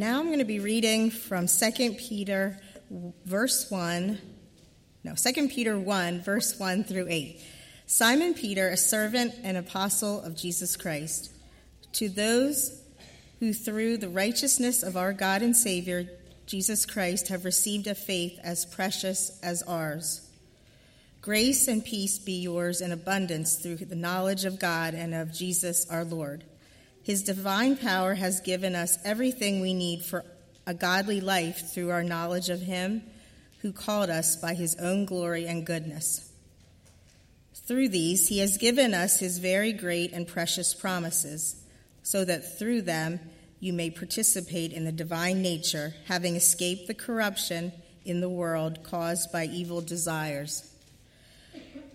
now I'm going to be reading from 2 Peter verse 1. No, 2 Peter 1, verse 1 through 8. Simon Peter, a servant and apostle of Jesus Christ, to those who through the righteousness of our God and Savior, Jesus Christ, have received a faith as precious as ours. Grace and peace be yours in abundance through the knowledge of God and of Jesus our Lord. His divine power has given us everything we need for a godly life through our knowledge of Him who called us by His own glory and goodness. Through these, He has given us His very great and precious promises, so that through them you may participate in the divine nature, having escaped the corruption in the world caused by evil desires.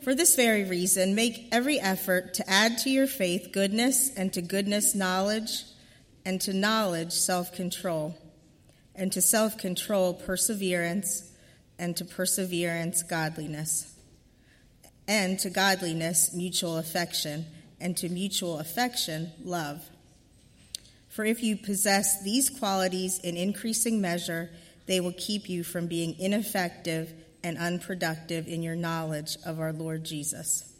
For this very reason, make every effort to add to your faith goodness, and to goodness, knowledge, and to knowledge, self control, and to self control, perseverance, and to perseverance, godliness, and to godliness, mutual affection, and to mutual affection, love. For if you possess these qualities in increasing measure, they will keep you from being ineffective and unproductive in your knowledge of our Lord Jesus.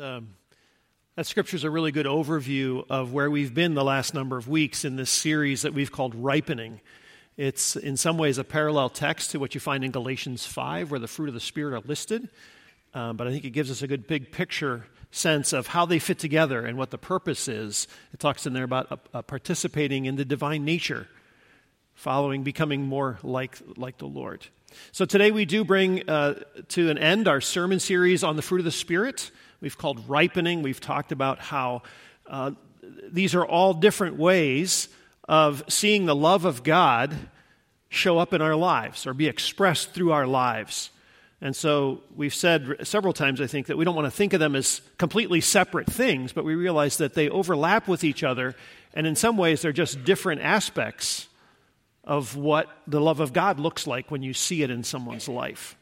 Um, that scripture is a really good overview of where we've been the last number of weeks in this series that we've called Ripening. It's in some ways a parallel text to what you find in Galatians 5, where the fruit of the Spirit are listed. Um, but I think it gives us a good big picture sense of how they fit together and what the purpose is. It talks in there about uh, uh, participating in the divine nature, following, becoming more like, like the Lord. So today we do bring uh, to an end our sermon series on the fruit of the Spirit. We've called ripening. We've talked about how these are all different ways of seeing the love of God show up in our lives or be expressed through our lives. And so we've said several times, I think, that we don't want to think of them as completely separate things, but we realize that they overlap with each other, and in some ways, they're just different aspects of what the love of God looks like when you see it in someone's life.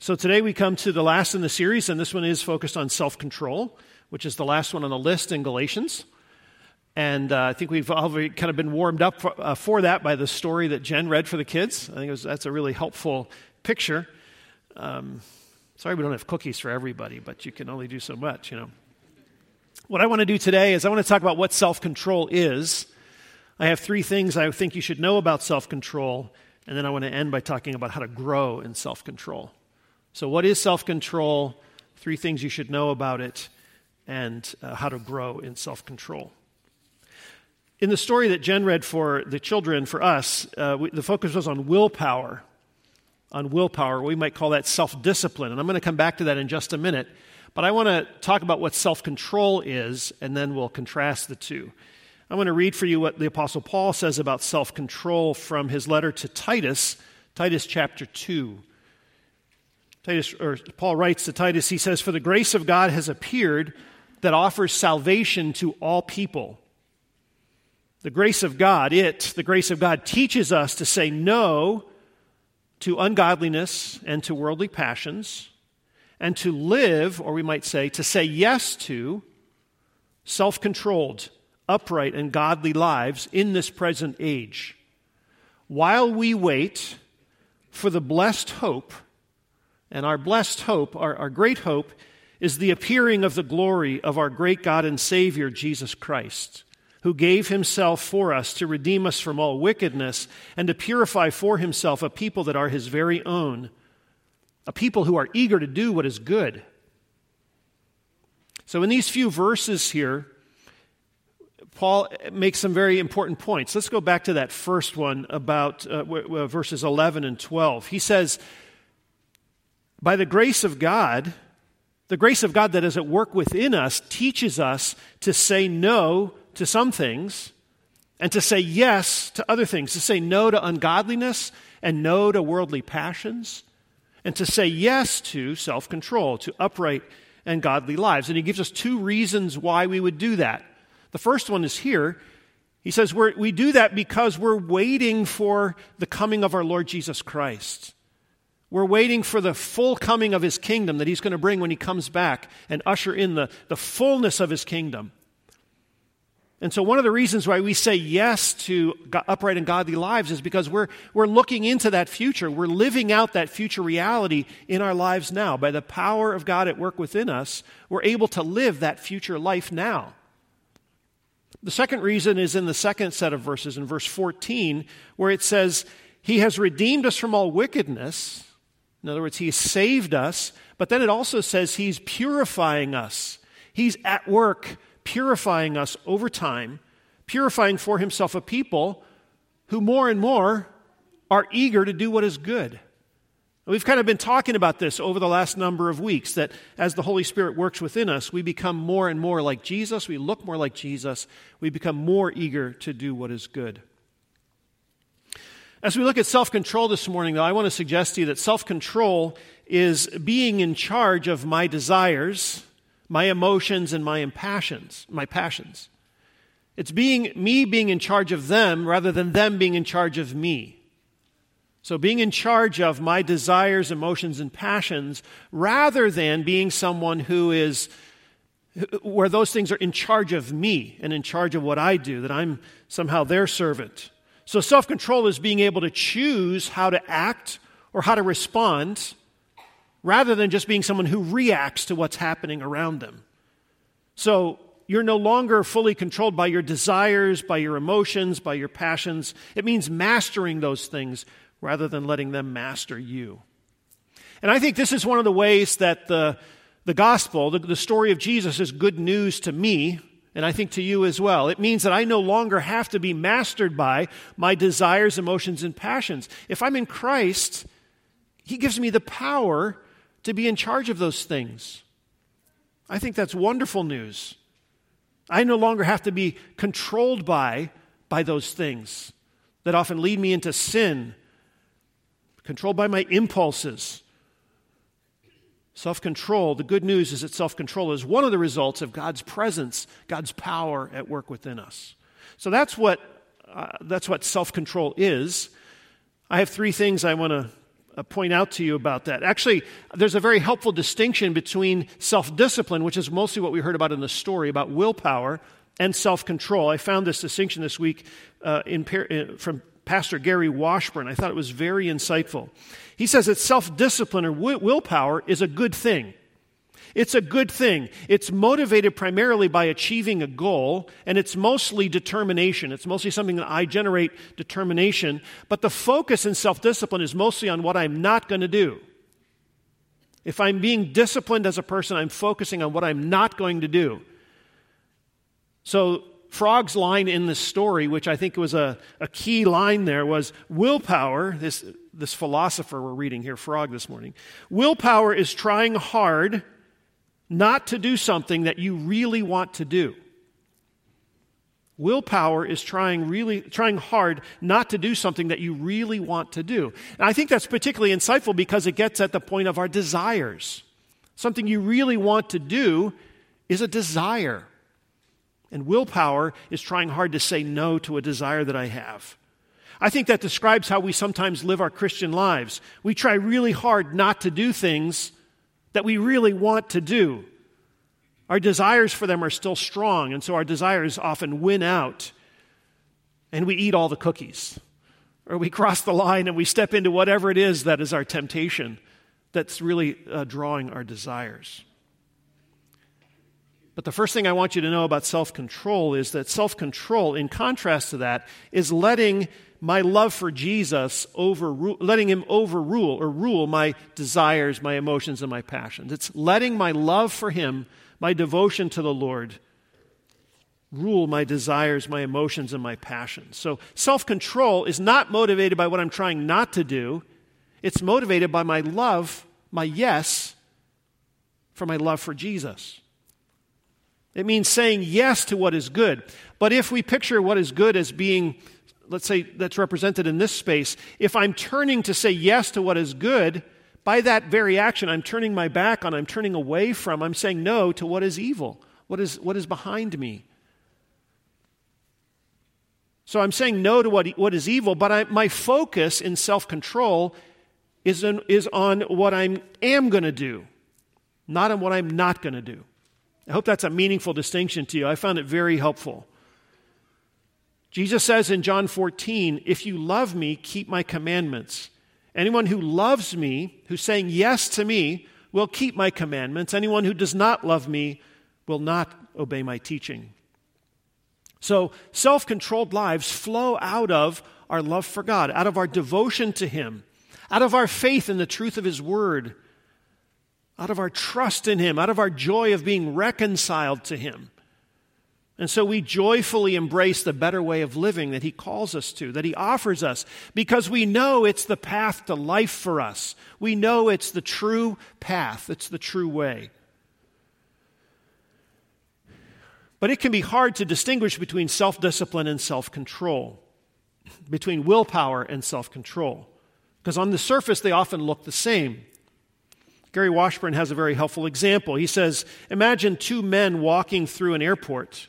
So today we come to the last in the series, and this one is focused on self control, which is the last one on the list in Galatians. And uh, I think we've already kind of been warmed up for, uh, for, that by the story that Jen read for the kids. I think was, that's a really helpful picture. Um, sorry, we don't have cookies for everybody, but you can only do so much, you know. What I want to do today is I want to talk about what self control is. I have three things I think you should know about self control, and then I want to end by talking about how to grow in self control. So, what is self control? Three things you should know about it, and uh, how to grow in self control. In the story that Jen read for the children, for us, uh, we, the focus was on willpower on willpower. We might call that self discipline. And I'm going to come back to that in just a minute. But I want to talk about what self control is, and then we'll contrast the two. I want to read for you what the Apostle Paul says about self control from his letter to Titus, Titus chapter 2. Titus, or Paul writes to Titus, he says, For the grace of God has appeared that offers salvation to all people. The grace of God, it, the grace of God, teaches us to say no to ungodliness and to worldly passions, and to live, or we might say, to say yes to self controlled, upright, and godly lives in this present age, while we wait for the blessed hope. And our blessed hope, our, our great hope, is the appearing of the glory of our great God and Savior, Jesus Christ who gave himself for us to redeem us from all wickedness and to purify for himself a people that are his very own, a people who are eager to do what is good. So, in these few verses here, Paul makes some very important points. Let's go back to that first one about uh, w- w- verses 11 and 12. He says, By the grace of God, the grace of God that is at work within us teaches us to say no to some things and to say yes to other things, to say no to ungodliness and no to worldly passions, and to say yes to self control, to upright and godly lives. And he gives us two reasons why we would do that. The first one is here. He says we do that because we're waiting for the coming of our Lord Jesus Christ. We're waiting for the full coming of his kingdom that he's going to bring when he comes back and usher in the, the fullness of his kingdom. And so, one of the reasons why we say yes to upright and godly lives is because we're, we're looking into that future. We're living out that future reality in our lives now. By the power of God at work within us, we're able to live that future life now. The second reason is in the second set of verses, in verse 14, where it says, He has redeemed us from all wickedness. In other words, He has saved us. But then it also says He's purifying us. He's at work purifying us over time, purifying for himself a people who more and more are eager to do what is good. We've kind of been talking about this over the last number of weeks that as the Holy Spirit works within us, we become more and more like Jesus, we look more like Jesus, we become more eager to do what is good. As we look at self control this morning, though, I want to suggest to you that self control is being in charge of my desires my emotions and my passions, my passions. It's being me being in charge of them rather than them being in charge of me. So being in charge of my desires, emotions, and passions rather than being someone who is where those things are in charge of me and in charge of what I do, that I'm somehow their servant. So self control is being able to choose how to act or how to respond rather than just being someone who reacts to what's happening around them. So you're no longer fully controlled by your desires, by your emotions, by your passions. It means mastering those things rather than letting them master you. And I think this is one of the ways that the, the gospel, the, the story of Jesus, is good news to me, and I think to you as well. It means that I no longer have to be mastered by my desires, emotions, and passions. If I'm in Christ, He gives me the power to be in charge of those things. I think that's wonderful news. I no longer have to be controlled by, by those things that often lead me into sin, controlled by my impulses. Self control, the good news is that self control is one of the results of God's presence, God's power at work within us. So that's what, uh, that's what self control is. I have three things I want to point out to you about that. Actually, there's a very helpful distinction between self discipline, which is mostly what we heard about in the story about willpower, and self control. I found this distinction this week uh, in, uh, from Pastor Gary Washburn. I thought it was very insightful. He says that self discipline or willpower is a good thing. It's a good thing. It's motivated primarily by achieving a goal, and it's mostly determination. It's mostly something that I generate determination. But the focus in self discipline is mostly on what I'm not going to do. If I'm being disciplined as a person, I'm focusing on what I'm not going to do. So, Frog's line in this story, which I think was a, a key line there, was willpower, this, this philosopher we're reading here, Frog, this morning. Willpower is trying hard not to do something that you really want to do. Willpower is trying really trying hard not to do something that you really want to do. And I think that's particularly insightful because it gets at the point of our desires. Something you really want to do is a desire. And willpower is trying hard to say no to a desire that I have. I think that describes how we sometimes live our Christian lives. We try really hard not to do things that we really want to do. Our desires for them are still strong, and so our desires often win out, and we eat all the cookies. Or we cross the line and we step into whatever it is that is our temptation that's really uh, drawing our desires. But the first thing I want you to know about self control is that self control, in contrast to that, is letting my love for Jesus overrule, letting him overrule or rule my desires, my emotions, and my passions. It's letting my love for him, my devotion to the Lord, rule my desires, my emotions, and my passions. So self control is not motivated by what I'm trying not to do, it's motivated by my love, my yes, for my love for Jesus. It means saying yes to what is good. But if we picture what is good as being let's say that's represented in this space, if I'm turning to say yes to what is good, by that very action, I'm turning my back on, I'm turning away from, I'm saying no to what is evil, what is, what is behind me. So I'm saying no to what, what is evil, but I, my focus in self control is, is on what I am going to do, not on what I'm not going to do. I hope that's a meaningful distinction to you. I found it very helpful. Jesus says in John 14, If you love me, keep my commandments. Anyone who loves me, who's saying yes to me, will keep my commandments. Anyone who does not love me will not obey my teaching. So, self controlled lives flow out of our love for God, out of our devotion to Him, out of our faith in the truth of His Word, out of our trust in Him, out of our joy of being reconciled to Him. And so we joyfully embrace the better way of living that He calls us to, that He offers us, because we know it's the path to life for us. We know it's the true path, it's the true way. But it can be hard to distinguish between self discipline and self control, between willpower and self control, because on the surface they often look the same. Gary Washburn has a very helpful example. He says Imagine two men walking through an airport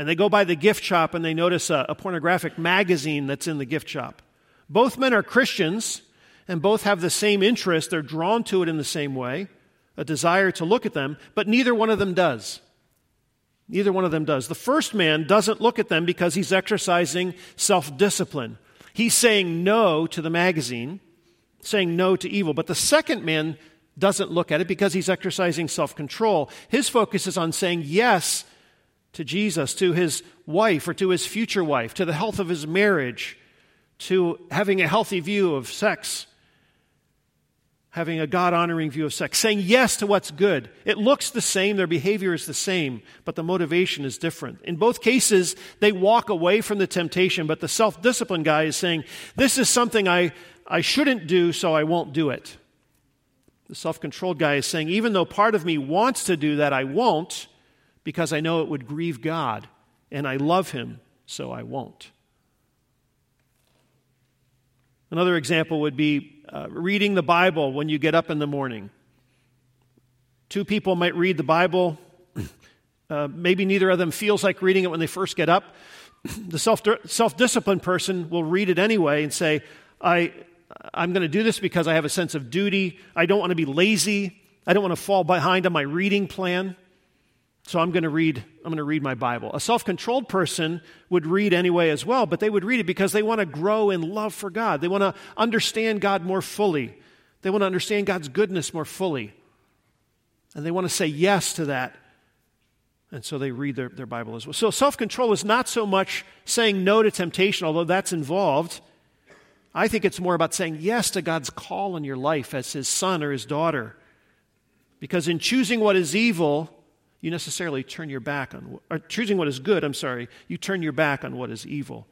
and they go by the gift shop and they notice a, a pornographic magazine that's in the gift shop. Both men are Christians and both have the same interest. They're drawn to it in the same way, a desire to look at them, but neither one of them does. Neither one of them does. The first man doesn't look at them because he's exercising self discipline. He's saying no to the magazine, saying no to evil. But the second man doesn't look at it because he's exercising self control. His focus is on saying yes to Jesus, to his wife or to his future wife, to the health of his marriage, to having a healthy view of sex, having a God honoring view of sex, saying yes to what's good. It looks the same, their behavior is the same, but the motivation is different. In both cases, they walk away from the temptation, but the self discipline guy is saying, This is something I, I shouldn't do, so I won't do it. The self controlled guy is saying, Even though part of me wants to do that, I won't because I know it would grieve God, and I love Him, so I won't. Another example would be uh, reading the Bible when you get up in the morning. Two people might read the Bible. Uh, maybe neither of them feels like reading it when they first get up. The self disciplined person will read it anyway and say, I, I'm going to do this because I have a sense of duty. I don't want to be lazy. I don't want to fall behind on my reading plan. So I'm going to read I'm going to read my Bible. A self-controlled person would read anyway as well, but they would read it because they want to grow in love for God. They want to understand God more fully. They want to understand God's goodness more fully. And they want to say yes to that. And so they read their, their Bible as well. So self control is not so much saying no to temptation, although that's involved. I think it's more about saying yes to God's call in your life as his son or his daughter. Because in choosing what is evil, you necessarily turn your back on, or choosing what is good, I'm sorry, you turn your back on what is evil.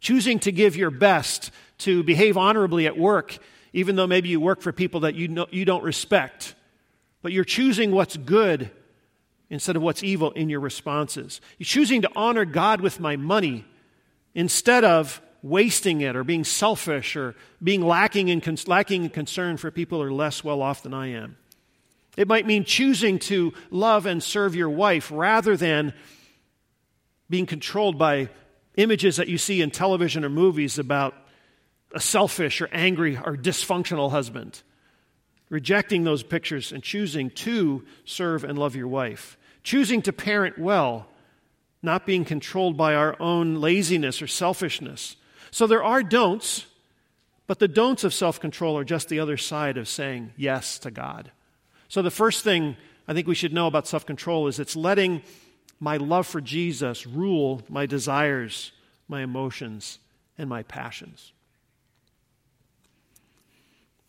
Choosing to give your best, to behave honorably at work, even though maybe you work for people that you, know, you don't respect. But you're choosing what's good instead of what's evil in your responses. You're choosing to honor God with my money instead of wasting it or being selfish or being lacking in, lacking in concern for people who are less well off than I am. It might mean choosing to love and serve your wife rather than being controlled by images that you see in television or movies about a selfish or angry or dysfunctional husband. Rejecting those pictures and choosing to serve and love your wife. Choosing to parent well, not being controlled by our own laziness or selfishness. So there are don'ts, but the don'ts of self control are just the other side of saying yes to God. So, the first thing I think we should know about self control is it's letting my love for Jesus rule my desires, my emotions, and my passions.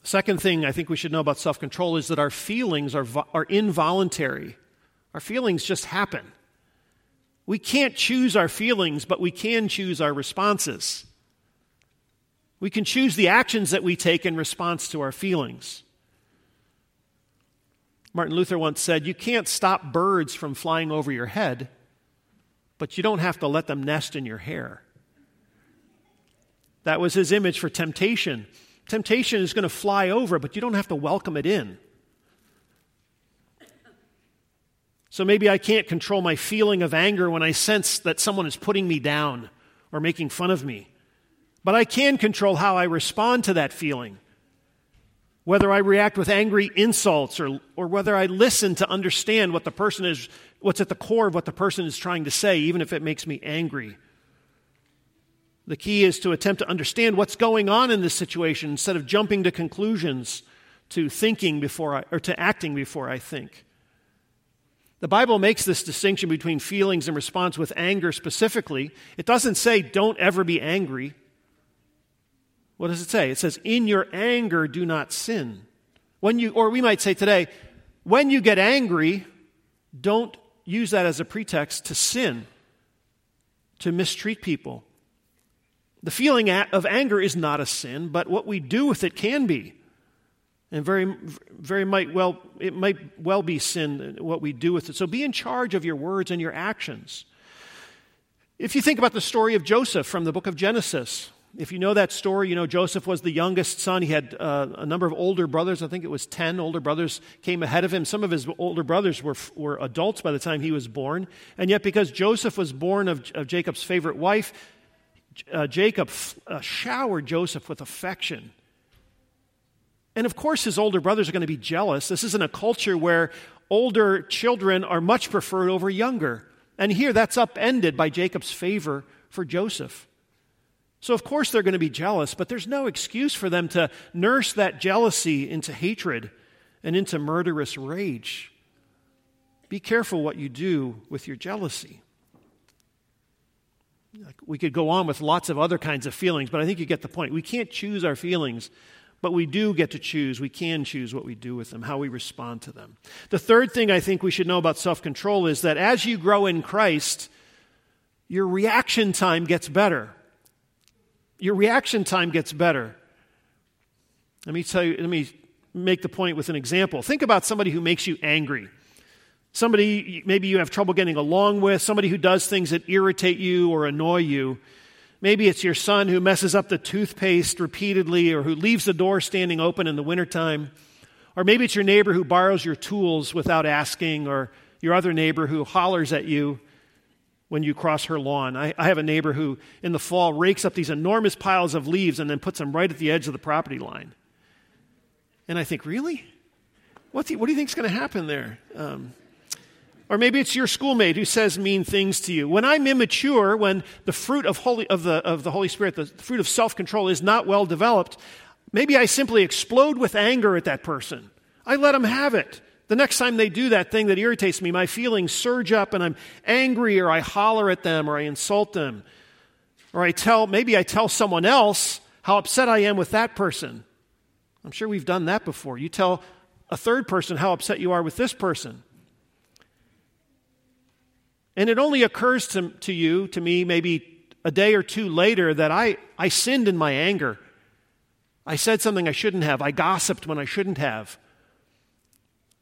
Second thing I think we should know about self control is that our feelings are, are involuntary. Our feelings just happen. We can't choose our feelings, but we can choose our responses. We can choose the actions that we take in response to our feelings. Martin Luther once said, You can't stop birds from flying over your head, but you don't have to let them nest in your hair. That was his image for temptation. Temptation is going to fly over, but you don't have to welcome it in. So maybe I can't control my feeling of anger when I sense that someone is putting me down or making fun of me. But I can control how I respond to that feeling. Whether I react with angry insults or, or whether I listen to understand what the person is, what's at the core of what the person is trying to say, even if it makes me angry. The key is to attempt to understand what's going on in this situation instead of jumping to conclusions, to thinking before I, or to acting before I think. The Bible makes this distinction between feelings and response with anger specifically. It doesn't say don't ever be angry. What does it say? It says, in your anger, do not sin. When you, or we might say today, when you get angry, don't use that as a pretext to sin, to mistreat people. The feeling of anger is not a sin, but what we do with it can be. And very, very might well, it might well be sin what we do with it. So be in charge of your words and your actions. If you think about the story of Joseph from the book of Genesis, if you know that story, you know Joseph was the youngest son. He had uh, a number of older brothers. I think it was 10 older brothers came ahead of him. Some of his older brothers were, were adults by the time he was born. And yet, because Joseph was born of, of Jacob's favorite wife, uh, Jacob uh, showered Joseph with affection and of course, his older brothers are going to be jealous. This isn't a culture where older children are much preferred over younger. And here that's upended by Jacob's favor for Joseph. So, of course, they're going to be jealous, but there's no excuse for them to nurse that jealousy into hatred and into murderous rage. Be careful what you do with your jealousy. We could go on with lots of other kinds of feelings, but I think you get the point. We can't choose our feelings but we do get to choose. We can choose what we do with them, how we respond to them. The third thing I think we should know about self control is that as you grow in Christ, your reaction time gets better. Your reaction time gets better. Let me tell you, let me make the point with an example. Think about somebody who makes you angry. Somebody maybe you have trouble getting along with, somebody who does things that irritate you or annoy you. Maybe it's your son who messes up the toothpaste repeatedly or who leaves the door standing open in the wintertime. Or maybe it's your neighbor who borrows your tools without asking, or your other neighbor who hollers at you when you cross her lawn. I, I, have a neighbor who, in the fall, rakes up these enormous piles of leaves and then puts them right at the edge of the property line. And I think, really? What do you, what do you think is going to happen there? Um, or maybe it's your schoolmate who says mean things to you. When I'm immature, when the fruit of, Holy, of, the, of the Holy Spirit, the fruit of self control, is not well developed, maybe I simply explode with anger at that person. I let them have it. The next time they do that thing that irritates me, my feelings surge up and I'm angry or I holler at them or I insult them. Or I tell, maybe I tell someone else how upset I am with that person. I'm sure we've done that before. You tell a third person how upset you are with this person. And it only occurs to, to you, to me, maybe a day or two later, that I, I sinned in my anger. I said something I shouldn't have. I gossiped when I shouldn't have.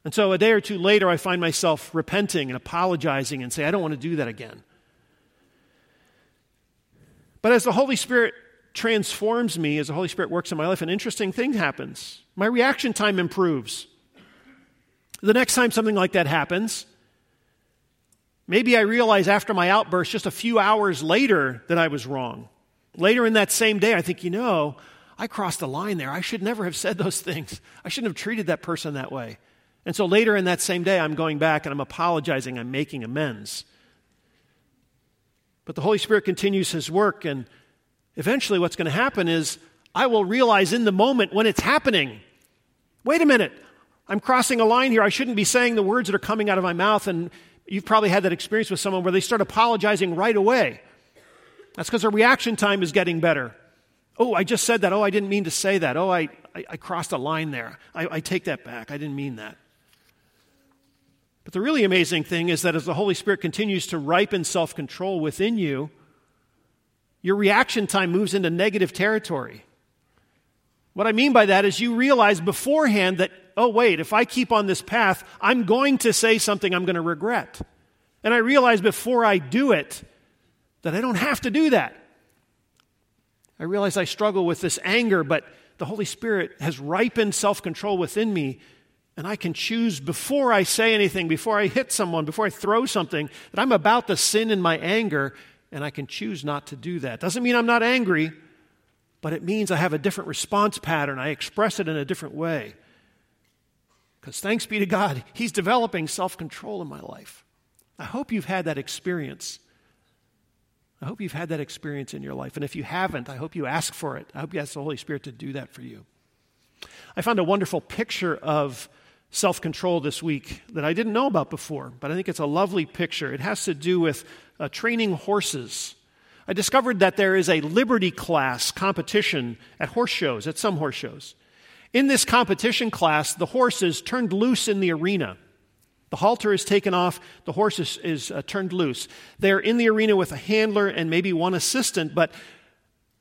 And so a day or two later, I find myself repenting and apologizing and say, I don't want to do that again. But as the Holy Spirit transforms me, as the Holy Spirit works in my life, an interesting thing happens. My reaction time improves. The next time something like that happens, Maybe I realize after my outburst, just a few hours later, that I was wrong. Later in that same day, I think, you know, I crossed the line there. I should never have said those things. I shouldn't have treated that person that way. And so later in that same day, I'm going back and I'm apologizing. I'm making amends. But the Holy Spirit continues His work, and eventually what's going to happen is I will realize in the moment when it's happening wait a minute, I'm crossing a line here. I shouldn't be saying the words that are coming out of my mouth. And You've probably had that experience with someone where they start apologizing right away. That's because their reaction time is getting better. Oh, I just said that. Oh, I didn't mean to say that. Oh, I, I, I crossed a line there. I, I take that back. I didn't mean that. But the really amazing thing is that as the Holy Spirit continues to ripen self control within you, your reaction time moves into negative territory. What I mean by that is you realize beforehand that oh, wait, if I keep on this path, I'm going to say something I'm going to regret. And I realize before I do it that I don't have to do that. I realize I struggle with this anger, but the Holy Spirit has ripened self control within me, and I can choose before I say anything, before I hit someone, before I throw something, that I'm about to sin in my anger, and I can choose not to do that. Doesn't mean I'm not angry, but it means I have a different response pattern. I express it in a different way. Because thanks be to God, He's developing self control in my life. I hope you've had that experience. I hope you've had that experience in your life. And if you haven't, I hope you ask for it. I hope you ask the Holy Spirit to do that for you. I found a wonderful picture of self control this week that I didn't know about before, but I think it's a lovely picture. It has to do with uh, training horses. I discovered that there is a Liberty class competition at horse shows, at some horse shows. In this competition class, the horse is turned loose in the arena. The halter is taken off, the horse is, is uh, turned loose. They're in the arena with a handler and maybe one assistant, but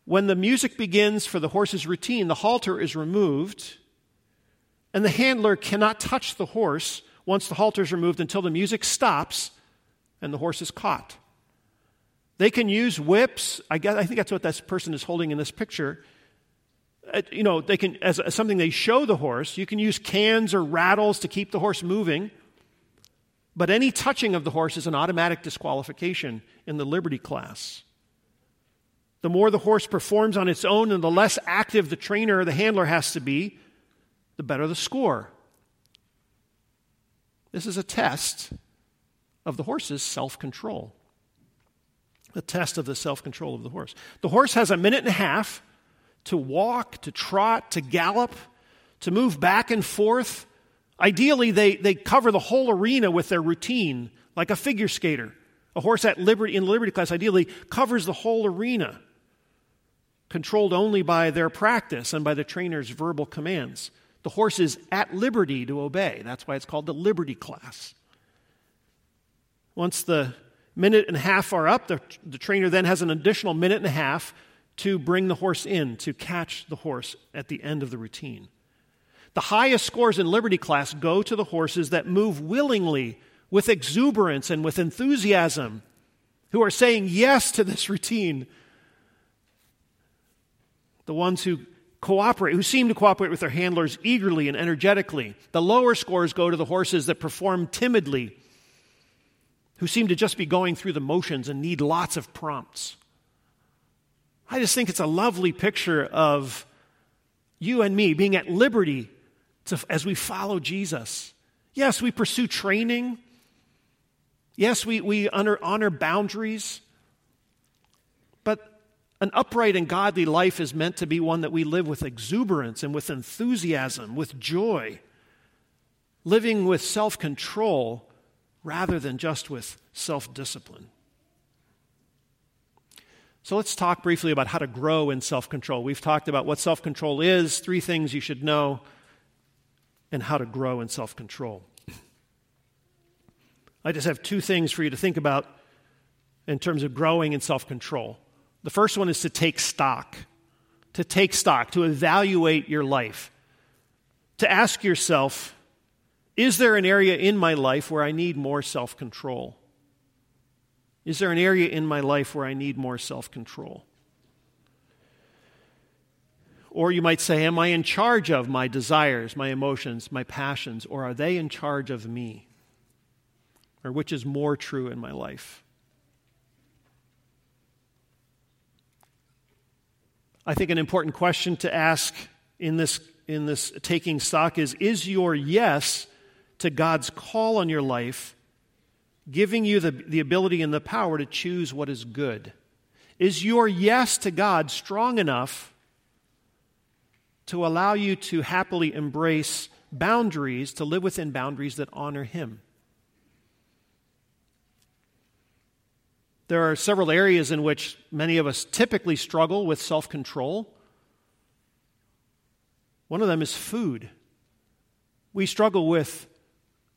when the music begins for the horse's routine, the halter is removed, and the handler cannot touch the horse once the halter is removed until the music stops and the horse is caught. They can use whips. I, guess, I think that's what that person is holding in this picture. Uh, you know, they can, as, as something they show the horse, you can use cans or rattles to keep the horse moving. But any touching of the horse is an automatic disqualification in the liberty class. The more the horse performs on its own and the less active the trainer or the handler has to be, the better the score. This is a test of the horse's self control. A test of the self control of the horse. The horse has a minute and a half to walk, to trot, to gallop, to move back and forth Ideally, they, they cover the whole arena with their routine, like a figure skater. A horse at liberty in liberty class ideally covers the whole arena, controlled only by their practice and by the trainer's verbal commands. The horse is at liberty to obey. That's why it's called the liberty class. Once the minute and a half are up, the, the trainer then has an additional minute and a half to bring the horse in, to catch the horse at the end of the routine. The highest scores in Liberty class go to the horses that move willingly, with exuberance, and with enthusiasm, who are saying yes to this routine. The ones who cooperate, who seem to cooperate with their handlers eagerly and energetically. The lower scores go to the horses that perform timidly, who seem to just be going through the motions and need lots of prompts. I just think it's a lovely picture of you and me being at liberty to, as we follow Jesus. Yes, we pursue training. Yes, we, we honor, honor boundaries. An upright and godly life is meant to be one that we live with exuberance and with enthusiasm, with joy, living with self control rather than just with self discipline. So let's talk briefly about how to grow in self control. We've talked about what self control is, three things you should know and how to grow in self control. I just have two things for you to think about in terms of growing in self control. The first one is to take stock, to take stock, to evaluate your life, to ask yourself, is there an area in my life where I need more self control? Is there an area in my life where I need more self control? Or you might say, Am I in charge of my desires, my emotions, my passions, or are they in charge of me? Or which is more true in my life? I think an important question to ask in this, in this taking stock is Is your yes to God's call on your life giving you the, the ability and the power to choose what is good? Is your yes to God strong enough to allow you to happily embrace boundaries, to live within boundaries that honor Him. There are several areas in which many of us typically struggle with self control. One of them is food. We struggle with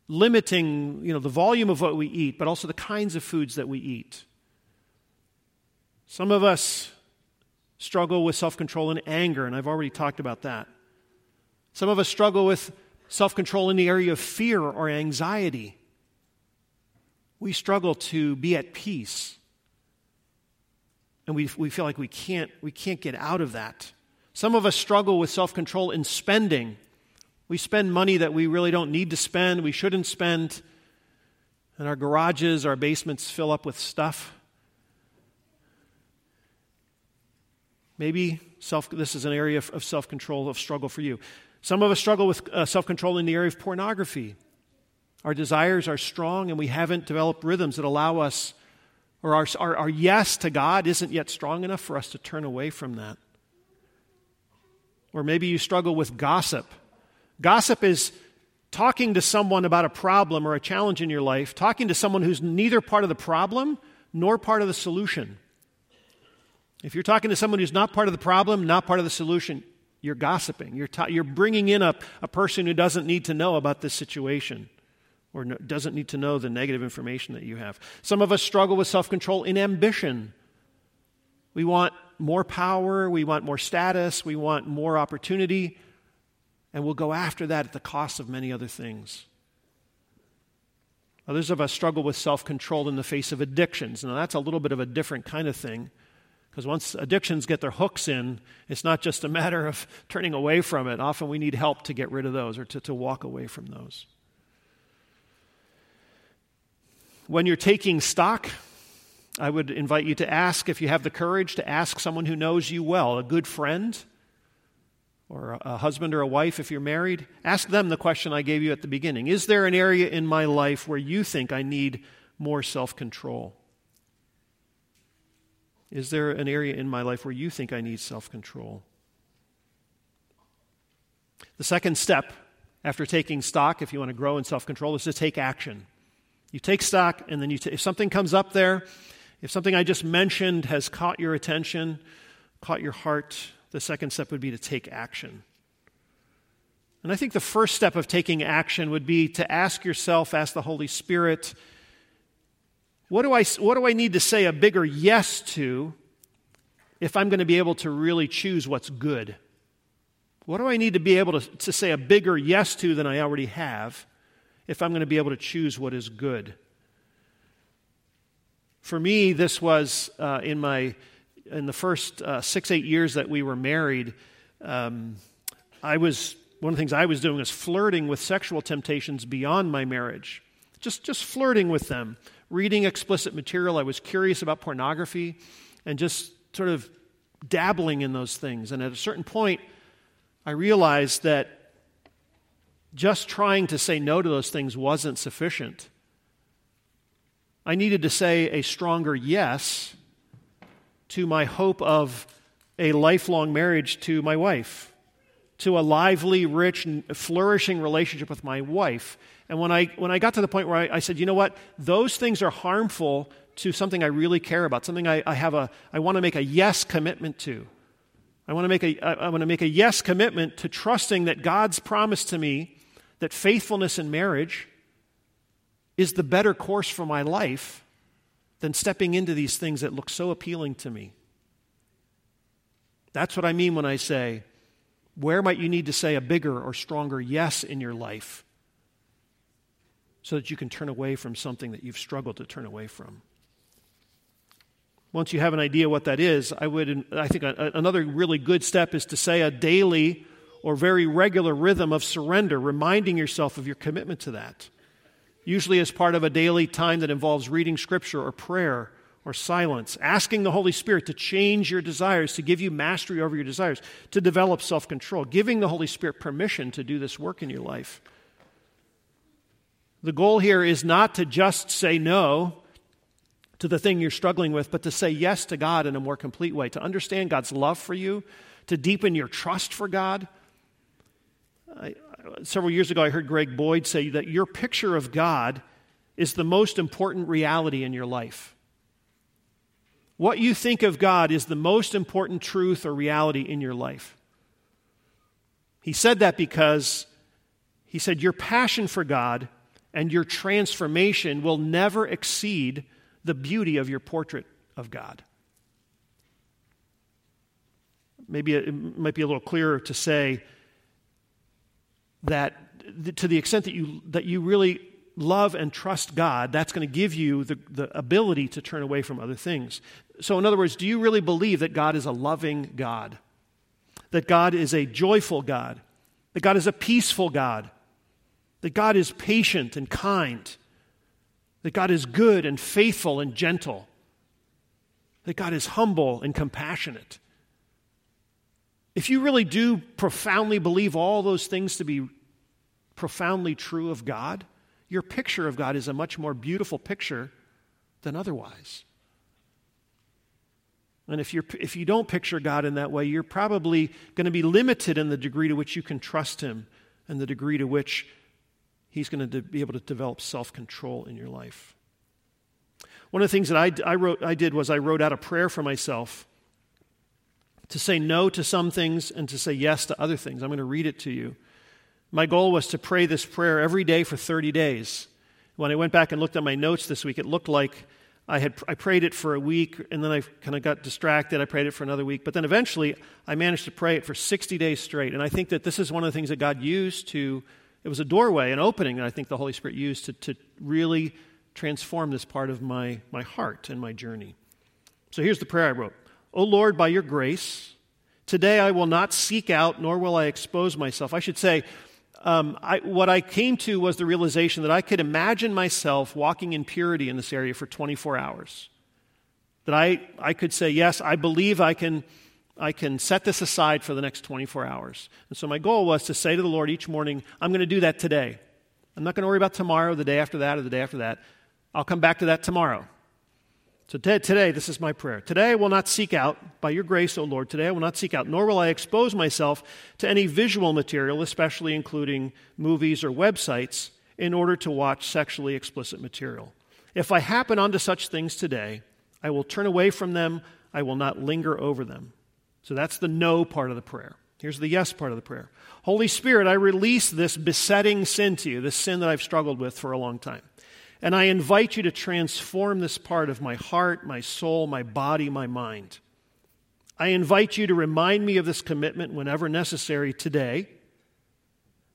limiting you know, the volume of what we eat, but also the kinds of foods that we eat. Some of us struggle with self control in anger, and I've already talked about that. Some of us struggle with self control in the area of fear or anxiety. We struggle to be at peace. And we, we feel like we can't, we can't get out of that. Some of us struggle with self control in spending. We spend money that we really don't need to spend, we shouldn't spend. And our garages, our basements fill up with stuff Maybe self, this is an area of, self control, of struggle for you. Some of us struggle with uh, self control in the area of pornography. Our desires are strong, and we haven't developed rhythms that allow us, or our, our, our yes to God isn't yet strong enough for us to turn away from that. Or maybe you struggle with gossip. Gossip is talking to someone about a problem or a challenge in your life, talking to someone who's neither part of the problem nor part of the solution. If you're talking to someone who's not part of the problem, not part of the solution, you're gossiping. You're, you're bringing in a, a person who doesn't need to know about this situation or no, doesn't need to know the negative information that you have. Some of us struggle with self control in ambition. We want more power, we want more status, we want more opportunity, and we'll go after that at the cost of many other things. Others of us struggle with self control in the face of addictions. Now, that's a little bit of a different kind of thing. Because once addictions get their hooks in, it's not just a matter of turning away from it. Often we need help to get rid of those or to, to walk away from those. When you're taking stock, I would invite you to ask, if you have the courage, to ask someone who knows you well, a good friend, or a husband or a wife if you're married. Ask them the question I gave you at the beginning Is there an area in my life where you think I need more self control? Is there an area in my life where you think I need self control? The second step after taking stock, if you want to grow in self control, is to take action. You take stock, and then you t- if something comes up there, if something I just mentioned has caught your attention, caught your heart, the second step would be to take action. And I think the first step of taking action would be to ask yourself, ask the Holy Spirit, what do I, what do I need to say a bigger yes to if I'm going to be able to really choose what's good? What do I need to be able to, to say a bigger yes to than I already have if I'm going to be able to choose what is good? For me, this was uh, in my in the first uh, six eight years that we were married. Um, I was one of the things I was doing was flirting with sexual temptations beyond my marriage, just just flirting with them reading explicit material. I was curious about pornography and just sort of dabbling in those things. And at a certain point, I realized that just trying to say no to those things wasn't sufficient. I needed to say a stronger yes to my hope of a lifelong marriage to my wife, to a lively, rich, flourishing relationship with my wife. And when I, when I got to the point where I, I said, you know what, those things are harmful to something I really care about, something I, I have a, I want to make a yes commitment to. I want to make a, I want to make a yes commitment to trusting that God's promise to me that faithfulness in marriage is the better course for my life than stepping into these things that look so appealing to me. That's what I mean when I say, where might you need to say a bigger or stronger yes in your life so that you can turn away from something that you've struggled to turn away from. Once you have an idea what that is, I would I think another really good step is to say a daily or very regular rhythm of surrender, reminding yourself of your commitment to that. Usually as part of a daily time that involves reading scripture or prayer or silence, asking the Holy Spirit to change your desires, to give you mastery over your desires, to develop self control, giving the Holy Spirit permission to do this work in your life. The goal here is not to just say no to the thing you're struggling with, but to say yes to God in a more complete way, to understand God's love for you, to deepen your trust for God. I, several years ago, I heard Greg Boyd say that your picture of God is the most important reality in your life. What you think of God is the most important truth or reality in your life. He said that because he said your passion for God and your transformation will never exceed the beauty of your portrait of God. Maybe it might be a little clearer to say that to the extent that you, that you really love and trust God, that's going to give you the, the ability to turn away from other things. So, in other words, do you really believe that God is a loving God? That God is a joyful God? That God is a peaceful God? that God is patient and kind, that God is good and faithful and gentle, that God is humble and compassionate. If you really do profoundly believe all those things to be profoundly true of God, your picture of God is a much more beautiful picture than otherwise. And if, you're, if you don't picture God in that way, you're probably going to be limited in the degree to which you can trust Him and the degree to which He's going to be able to develop self control in your life. One of the things that I, I, wrote, I did was I wrote out a prayer for myself to say no to some things and to say yes to other things. I'm going to read it to you. My goal was to pray this prayer every day for 30 days. When I went back and looked at my notes this week, it looked like I had I prayed it for a week and then I kind of got distracted. I prayed it for another week, but then eventually I managed to pray it for 60 days straight. And I think that this is one of the things that God used to it was a doorway, an opening that I think the Holy Spirit used to, to really transform this part of my, my heart and my journey. So here's the prayer I wrote O Lord, by your grace, today I will not seek out nor will I expose myself. I should say, um, I, what I came to was the realization that I could imagine myself walking in purity in this area for 24 hours. That I, I could say, yes, I believe I can, I can set this aside for the next 24 hours. And so my goal was to say to the Lord each morning, I'm going to do that today. I'm not going to worry about tomorrow, the day after that, or the day after that. I'll come back to that tomorrow. So today, this is my prayer. Today I will not seek out, by your grace, O Lord, today I will not seek out, nor will I expose myself to any visual material, especially including movies or websites, in order to watch sexually explicit material. If I happen onto such things today, I will turn away from them. I will not linger over them. So that's the no part of the prayer. Here's the yes part of the prayer. Holy Spirit, I release this besetting sin to you, this sin that I've struggled with for a long time. And I invite you to transform this part of my heart, my soul, my body, my mind. I invite you to remind me of this commitment whenever necessary today,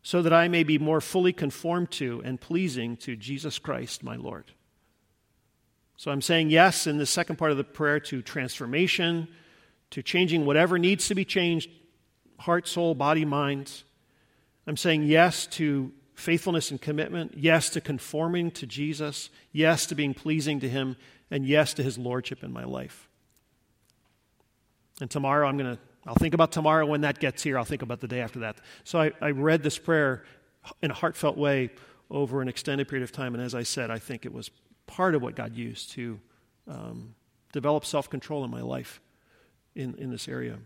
so that I may be more fully conformed to and pleasing to Jesus Christ, my Lord. So I'm saying yes in the second part of the prayer to transformation, to changing whatever needs to be changed heart, soul, body, mind. I'm saying yes to faithfulness and commitment, yes to conforming to Jesus, yes to being pleasing to Him, and yes to His Lordship in my life. And tomorrow I'm going to, I'll think about tomorrow when that gets here. I'll think about the day after that. So I, I read this prayer in a heartfelt way over an extended period of time. And as I said, I think it was part of what God used to um, develop self control in my life in, in this area.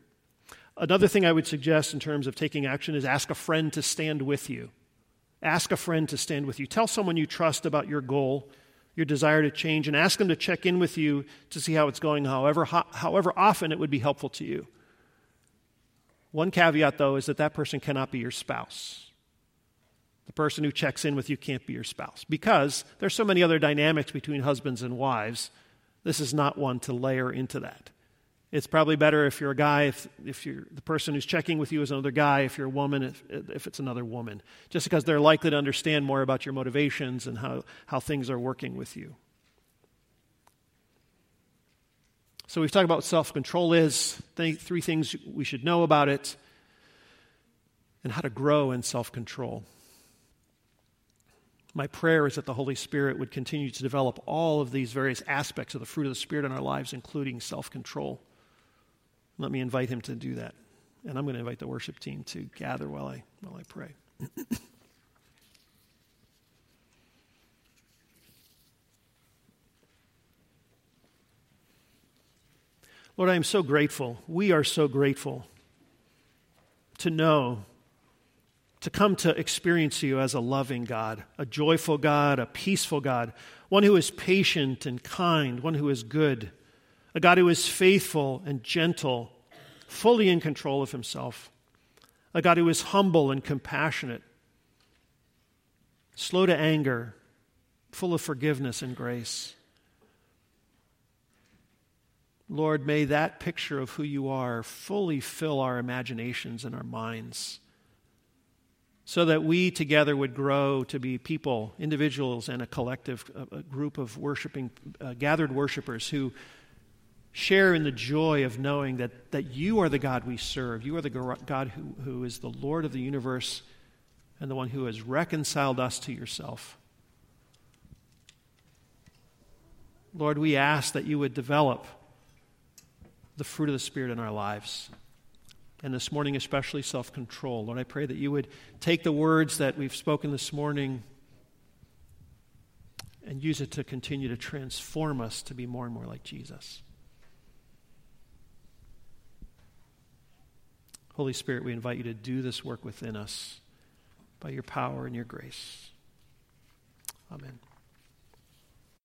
Another thing I would suggest in terms of taking action is ask a friend to stand with you. Ask a friend to stand with you. Tell someone you trust about your goal, your desire to change, and ask them to check in with you to see how it's going, however, however often it would be helpful to you. One caveat, though, is that that person cannot be your spouse. The person who checks in with you can't be your spouse because there's so many other dynamics between husbands and wives. This is not one to layer into that. It's probably better if you're a guy, if, if you're the person who's checking with you is another guy, if you're a woman, if, if it's another woman, just because they're likely to understand more about your motivations and how, how things are working with you. So we've talked about what self control is, th- three things we should know about it, and how to grow in self control. My prayer is that the Holy Spirit would continue to develop all of these various aspects of the fruit of the Spirit in our lives, including self control. Let me invite him to do that. And I'm going to invite the worship team to gather while I, while I pray. Lord, I am so grateful. We are so grateful to know, to come to experience you as a loving God, a joyful God, a peaceful God, one who is patient and kind, one who is good a God who is faithful and gentle, fully in control of himself, a God who is humble and compassionate, slow to anger, full of forgiveness and grace. Lord, may that picture of who you are fully fill our imaginations and our minds so that we together would grow to be people, individuals, and a collective a, group of worshiping, uh, gathered worshipers who share in the joy of knowing that, that you are the God we serve. You are the God who, who is the Lord of the universe and the one who has reconciled us to yourself. Lord, we ask that you would develop the fruit of the Spirit in our lives and this morning, especially self control. Lord, I pray that you would take the words that we've spoken this morning and use it to continue to transform us to be more and more like Jesus. Holy Spirit, we invite you to do this work within us by your power and your grace. Amen.